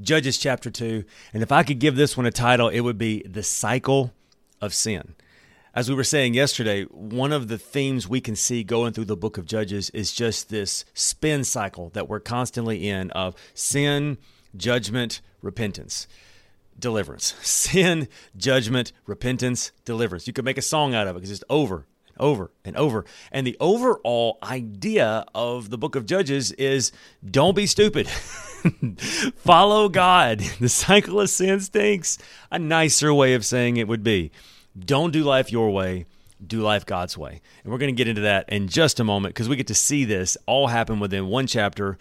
Judges chapter 2. And if I could give this one a title, it would be The Cycle of Sin. As we were saying yesterday, one of the themes we can see going through the book of Judges is just this spin cycle that we're constantly in of sin, judgment, repentance deliverance. Sin, judgment, repentance, deliverance. You could make a song out of it because it's over over and over. And the overall idea of the book of Judges is don't be stupid. Follow God. The cycle of sin stinks. A nicer way of saying it would be don't do life your way, do life God's way. And we're going to get into that in just a moment because we get to see this all happen within one chapter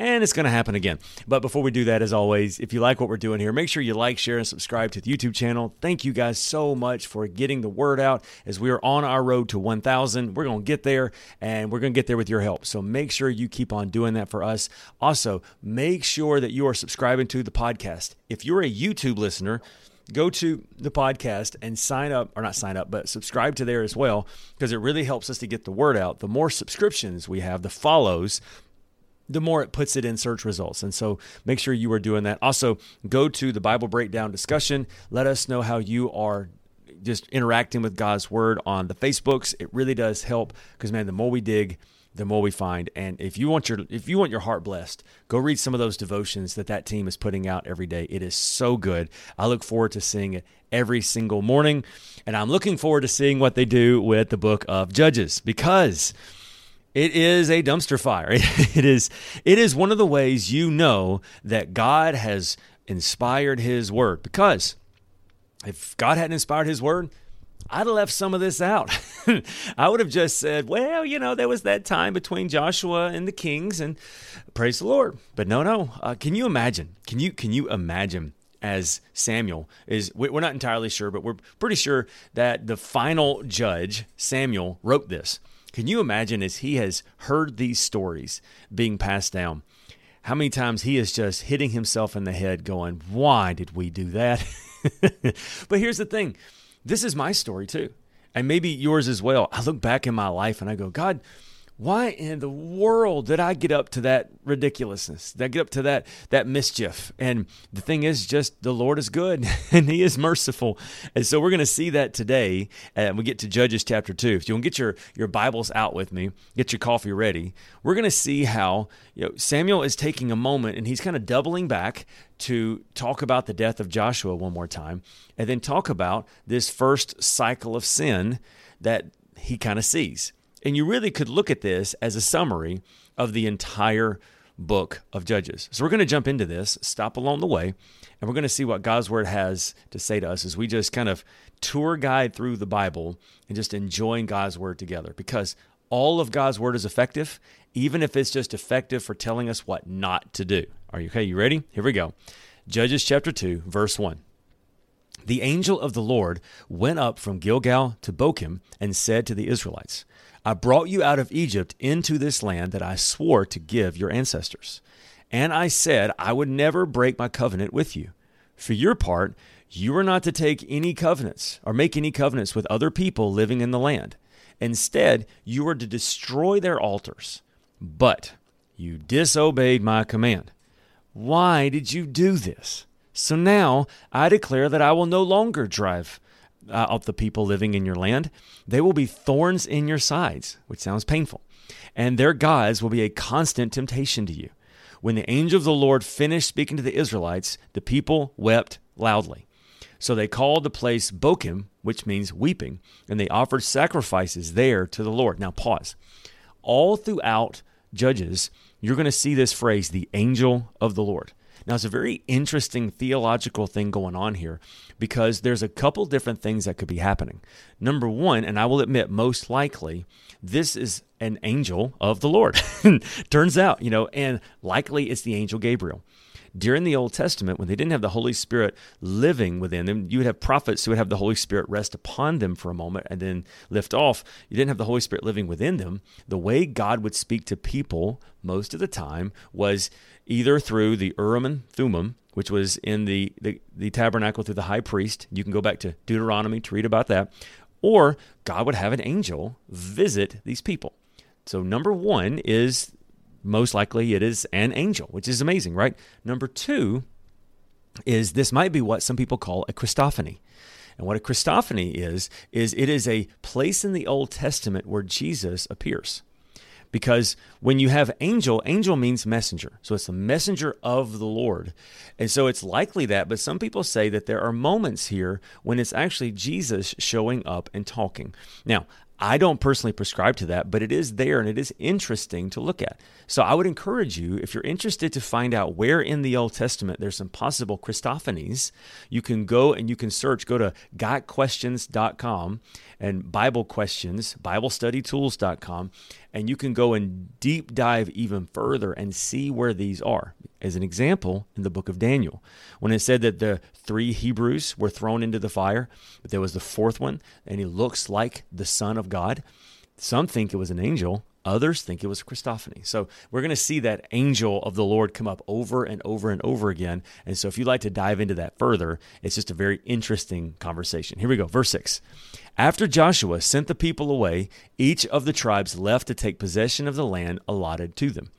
and it's going to happen again. But before we do that, as always, if you like what we're doing here, make sure you like, share, and subscribe to the YouTube channel. Thank you guys so much for getting the word out as we are on our road to 1,000. We're going to get there, and we're going to get there with your help. So make sure you keep on doing that for us. Also, make sure that you are subscribing to the podcast. If you're a YouTube listener, go to the podcast and sign up, or not sign up, but subscribe to there as well, because it really helps us to get the word out. The more subscriptions we have, the follows, the more it puts it in search results. And so make sure you are doing that. Also, go to the Bible breakdown discussion. Let us know how you are just interacting with God's word on the Facebooks. It really does help because man, the more we dig, the more we find. And if you want your if you want your heart blessed, go read some of those devotions that that team is putting out every day. It is so good. I look forward to seeing it every single morning, and I'm looking forward to seeing what they do with the book of Judges because it is a dumpster fire. It is it is one of the ways you know that God has inspired his word because if God hadn't inspired his word, I'd have left some of this out. I would have just said, well, you know, there was that time between Joshua and the kings and praise the Lord. But no, no. Uh, can you imagine? Can you can you imagine as Samuel is we're not entirely sure, but we're pretty sure that the final judge, Samuel, wrote this. Can you imagine as he has heard these stories being passed down, how many times he is just hitting himself in the head, going, Why did we do that? but here's the thing this is my story too, and maybe yours as well. I look back in my life and I go, God, why in the world did I get up to that ridiculousness? Did I get up to that that mischief? And the thing is, just the Lord is good and He is merciful, and so we're going to see that today. And we get to Judges chapter two. If you want to get your your Bibles out with me, get your coffee ready. We're going to see how you know Samuel is taking a moment and he's kind of doubling back to talk about the death of Joshua one more time, and then talk about this first cycle of sin that he kind of sees. And you really could look at this as a summary of the entire book of Judges. So we're going to jump into this, stop along the way, and we're going to see what God's word has to say to us as we just kind of tour guide through the Bible and just enjoying God's word together because all of God's word is effective, even if it's just effective for telling us what not to do. Are you okay? You ready? Here we go. Judges chapter 2, verse 1. The angel of the Lord went up from Gilgal to Bochim and said to the Israelites, I brought you out of Egypt into this land that I swore to give your ancestors. And I said, I would never break my covenant with you. For your part, you are not to take any covenants or make any covenants with other people living in the land. Instead, you are to destroy their altars. But you disobeyed my command. Why did you do this? So now I declare that I will no longer drive uh, of the people living in your land. They will be thorns in your sides, which sounds painful, and their gods will be a constant temptation to you. When the angel of the Lord finished speaking to the Israelites, the people wept loudly. So they called the place Bochim, which means weeping, and they offered sacrifices there to the Lord. Now, pause. All throughout Judges, you're going to see this phrase, the angel of the Lord. Now, it's a very interesting theological thing going on here because there's a couple different things that could be happening. Number one, and I will admit, most likely, this is an angel of the Lord. Turns out, you know, and likely it's the angel Gabriel. During the Old Testament, when they didn't have the Holy Spirit living within them, you would have prophets who would have the Holy Spirit rest upon them for a moment and then lift off. You didn't have the Holy Spirit living within them. The way God would speak to people most of the time was either through the Urim and Thummim, which was in the, the, the tabernacle through the high priest. You can go back to Deuteronomy to read about that. Or God would have an angel visit these people. So, number one is most likely it is an angel, which is amazing, right? Number two is this might be what some people call a Christophany. And what a Christophany is, is it is a place in the Old Testament where Jesus appears because when you have angel, angel means messenger. So it's the messenger of the Lord. And so it's likely that, but some people say that there are moments here when it's actually Jesus showing up and talking. Now, I don't personally prescribe to that, but it is there and it is interesting to look at. So I would encourage you, if you're interested to find out where in the Old Testament there's some possible Christophanies, you can go and you can search, go to gotquestions.com and Bible questions, BibleStudyTools.com, and you can go and deep dive even further and see where these are. As an example, in the book of Daniel, when it said that the three Hebrews were thrown into the fire, but there was the fourth one, and he looks like the Son of God. Some think it was an angel, Others think it was Christophany. So we're going to see that angel of the Lord come up over and over and over again. And so if you'd like to dive into that further, it's just a very interesting conversation. Here we go. Verse 6. After Joshua sent the people away, each of the tribes left to take possession of the land allotted to them.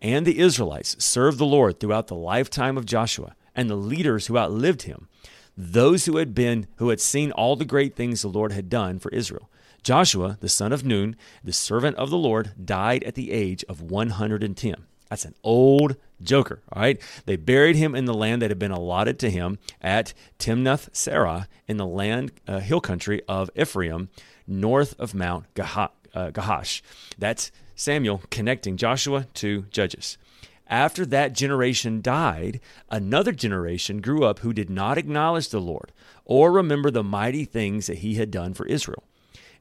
And the Israelites served the Lord throughout the lifetime of Joshua and the leaders who outlived him, those who had been who had seen all the great things the Lord had done for Israel. Joshua, the son of Nun, the servant of the Lord, died at the age of 110. That's an old joker, all right? They buried him in the land that had been allotted to him at Timnath Serah in the land, uh, hill country of Ephraim, north of Mount uh, Gaash. That's Samuel connecting Joshua to Judges. After that generation died, another generation grew up who did not acknowledge the Lord or remember the mighty things that he had done for Israel.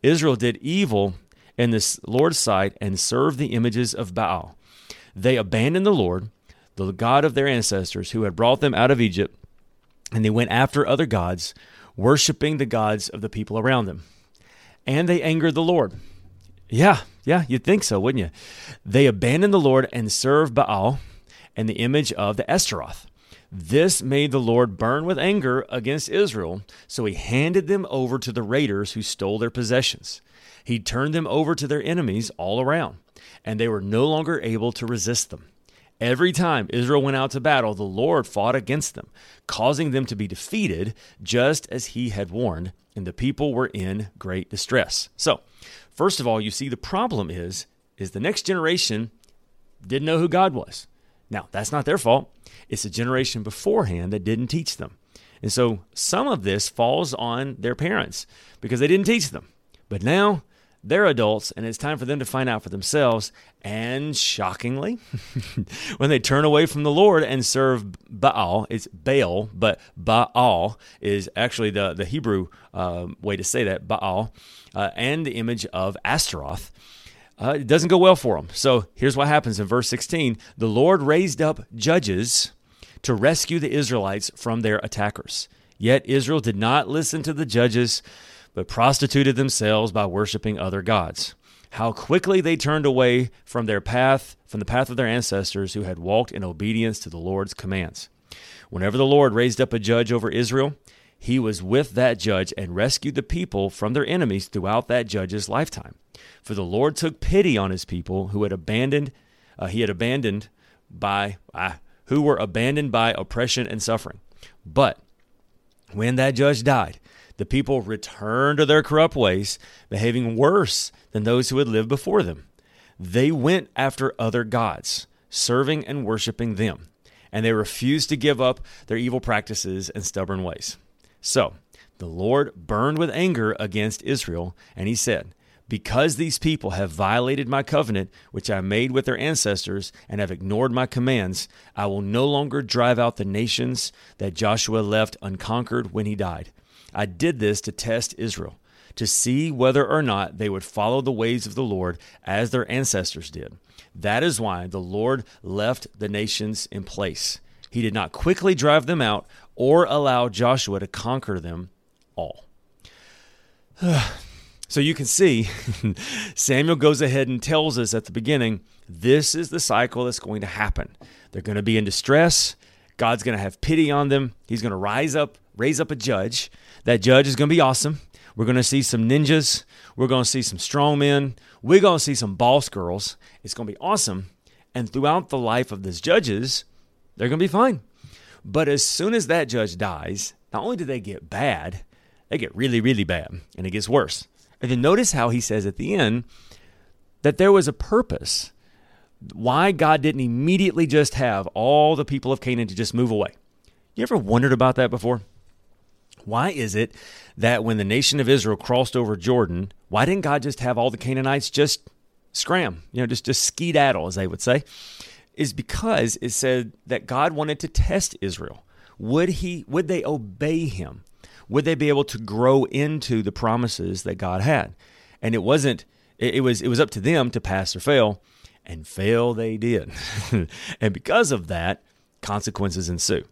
Israel did evil in the Lord's sight and served the images of Baal. They abandoned the Lord, the God of their ancestors, who had brought them out of Egypt, and they went after other gods, worshiping the gods of the people around them. And they angered the Lord. Yeah, yeah, you'd think so, wouldn't you? They abandoned the Lord and served Baal and the image of the Ashtaroth. This made the Lord burn with anger against Israel, so he handed them over to the raiders who stole their possessions. He turned them over to their enemies all around, and they were no longer able to resist them. Every time Israel went out to battle, the Lord fought against them, causing them to be defeated, just as he had warned, and the people were in great distress. So, first of all, you see the problem is is the next generation didn't know who God was. Now, that's not their fault. It's a generation beforehand that didn't teach them. And so some of this falls on their parents because they didn't teach them. But now they're adults and it's time for them to find out for themselves. And shockingly, when they turn away from the Lord and serve Baal, it's Baal, but Baal is actually the, the Hebrew uh, way to say that, Baal, uh, and the image of Astaroth uh, it doesn't go well for them. So here's what happens in verse 16 The Lord raised up judges to rescue the Israelites from their attackers. Yet Israel did not listen to the judges, but prostituted themselves by worshiping other gods. How quickly they turned away from their path, from the path of their ancestors who had walked in obedience to the Lord's commands. Whenever the Lord raised up a judge over Israel, he was with that judge and rescued the people from their enemies throughout that judge's lifetime. For the Lord took pity on his people who had abandoned, uh, he had abandoned by, uh, who were abandoned by oppression and suffering. But when that judge died, the people returned to their corrupt ways, behaving worse than those who had lived before them. They went after other gods, serving and worshiping them, and they refused to give up their evil practices and stubborn ways. So the Lord burned with anger against Israel, and he said, Because these people have violated my covenant, which I made with their ancestors, and have ignored my commands, I will no longer drive out the nations that Joshua left unconquered when he died. I did this to test Israel, to see whether or not they would follow the ways of the Lord as their ancestors did. That is why the Lord left the nations in place He did not quickly drive them out or allow Joshua to conquer them all. so you can see, Samuel goes ahead and tells us at the beginning this is the cycle that's going to happen. They're going to be in distress. God's going to have pity on them. He's going to rise up, raise up a judge. That judge is going to be awesome. We're going to see some ninjas. We're going to see some strong men. We're going to see some boss girls. It's going to be awesome. And throughout the life of these judges, they're going to be fine. But as soon as that judge dies, not only do they get bad, they get really, really bad, and it gets worse. And then notice how he says at the end that there was a purpose why God didn't immediately just have all the people of Canaan to just move away. You ever wondered about that before? Why is it that when the nation of Israel crossed over Jordan, why didn't God just have all the Canaanites just scram, you know, just just skedaddle, as they would say? Is because it said that God wanted to test Israel. Would he would they obey him? Would they be able to grow into the promises that God had? And it wasn't it, was it was up to them to pass or fail and fail they did. and because of that, consequences ensue.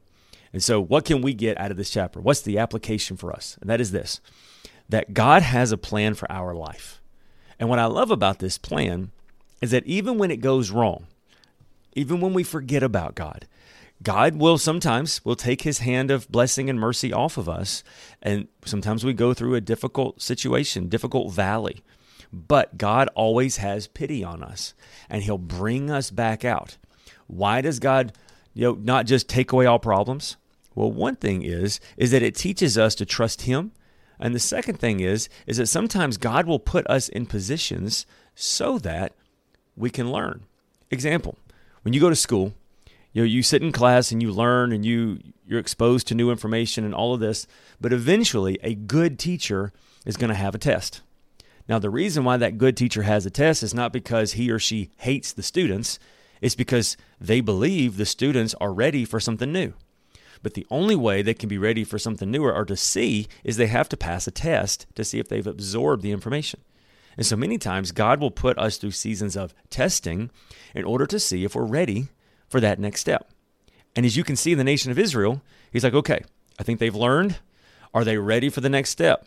And so, what can we get out of this chapter? What's the application for us? And that is this that God has a plan for our life. And what I love about this plan is that even when it goes wrong, even when we forget about God, God will sometimes will take his hand of blessing and mercy off of us and sometimes we go through a difficult situation, difficult valley. But God always has pity on us and he'll bring us back out. Why does God you know not just take away all problems? Well, one thing is is that it teaches us to trust him. And the second thing is is that sometimes God will put us in positions so that we can learn. Example, when you go to school, you know, you sit in class and you learn and you you're exposed to new information and all of this, but eventually a good teacher is going to have a test. Now, the reason why that good teacher has a test is not because he or she hates the students, it's because they believe the students are ready for something new. But the only way they can be ready for something newer or to see is they have to pass a test to see if they've absorbed the information. And so many times, God will put us through seasons of testing in order to see if we're ready for that next step. And as you can see in the nation of Israel, he's like, okay, I think they've learned. Are they ready for the next step?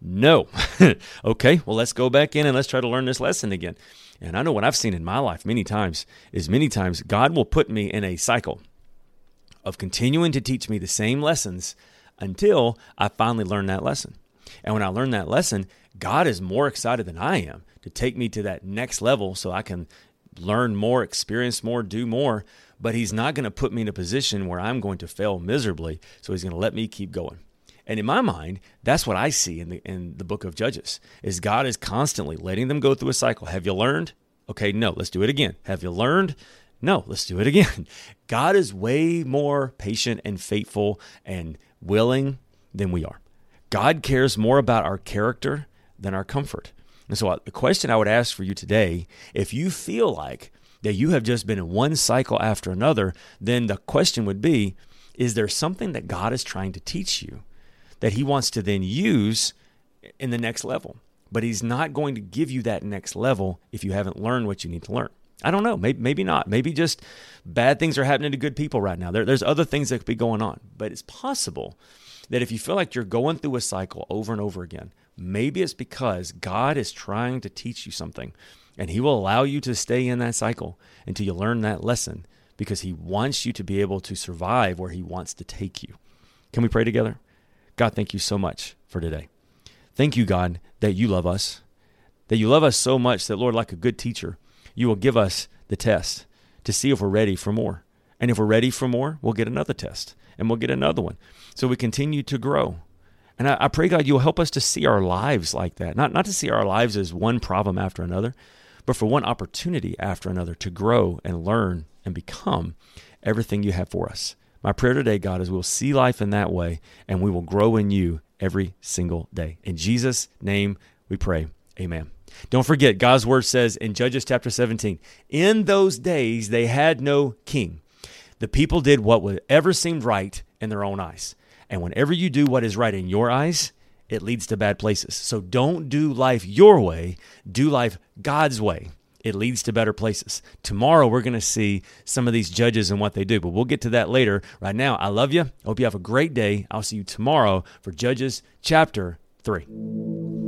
No. okay, well, let's go back in and let's try to learn this lesson again. And I know what I've seen in my life many times is many times God will put me in a cycle of continuing to teach me the same lessons until I finally learn that lesson. And when I learn that lesson, God is more excited than I am to take me to that next level so I can learn more, experience more, do more. But He's not going to put me in a position where I'm going to fail miserably. So He's going to let me keep going. And in my mind, that's what I see in the in the book of Judges. Is God is constantly letting them go through a cycle. Have you learned? Okay, no, let's do it again. Have you learned? No, let's do it again. God is way more patient and faithful and willing than we are. God cares more about our character than our comfort. And so, uh, the question I would ask for you today if you feel like that you have just been in one cycle after another, then the question would be Is there something that God is trying to teach you? that he wants to then use in the next level. But he's not going to give you that next level if you haven't learned what you need to learn. I don't know. Maybe, maybe not. Maybe just bad things are happening to good people right now. There, there's other things that could be going on. But it's possible that if you feel like you're going through a cycle over and over again, maybe it's because God is trying to teach you something and He will allow you to stay in that cycle until you learn that lesson because He wants you to be able to survive where He wants to take you. Can we pray together? God, thank you so much for today. Thank you, God, that you love us, that you love us so much that, Lord, like a good teacher, you will give us the test to see if we're ready for more. And if we're ready for more, we'll get another test and we'll get another one. So we continue to grow. And I, I pray, God, you'll help us to see our lives like that. Not, not to see our lives as one problem after another, but for one opportunity after another to grow and learn and become everything you have for us. My prayer today, God, is we'll see life in that way and we will grow in you every single day. In Jesus' name we pray. Amen. Don't forget, God's word says in Judges chapter 17, in those days they had no king. The people did what whatever seemed right in their own eyes. And whenever you do what is right in your eyes, it leads to bad places. So don't do life your way, do life God's way. it leads to better places. Tomorrow, we're going to see some of these judges and what they do, but we'll get to that later. Right now, I love you. I hope you have a great day. I'll see you tomorrow for Judges chapter 3.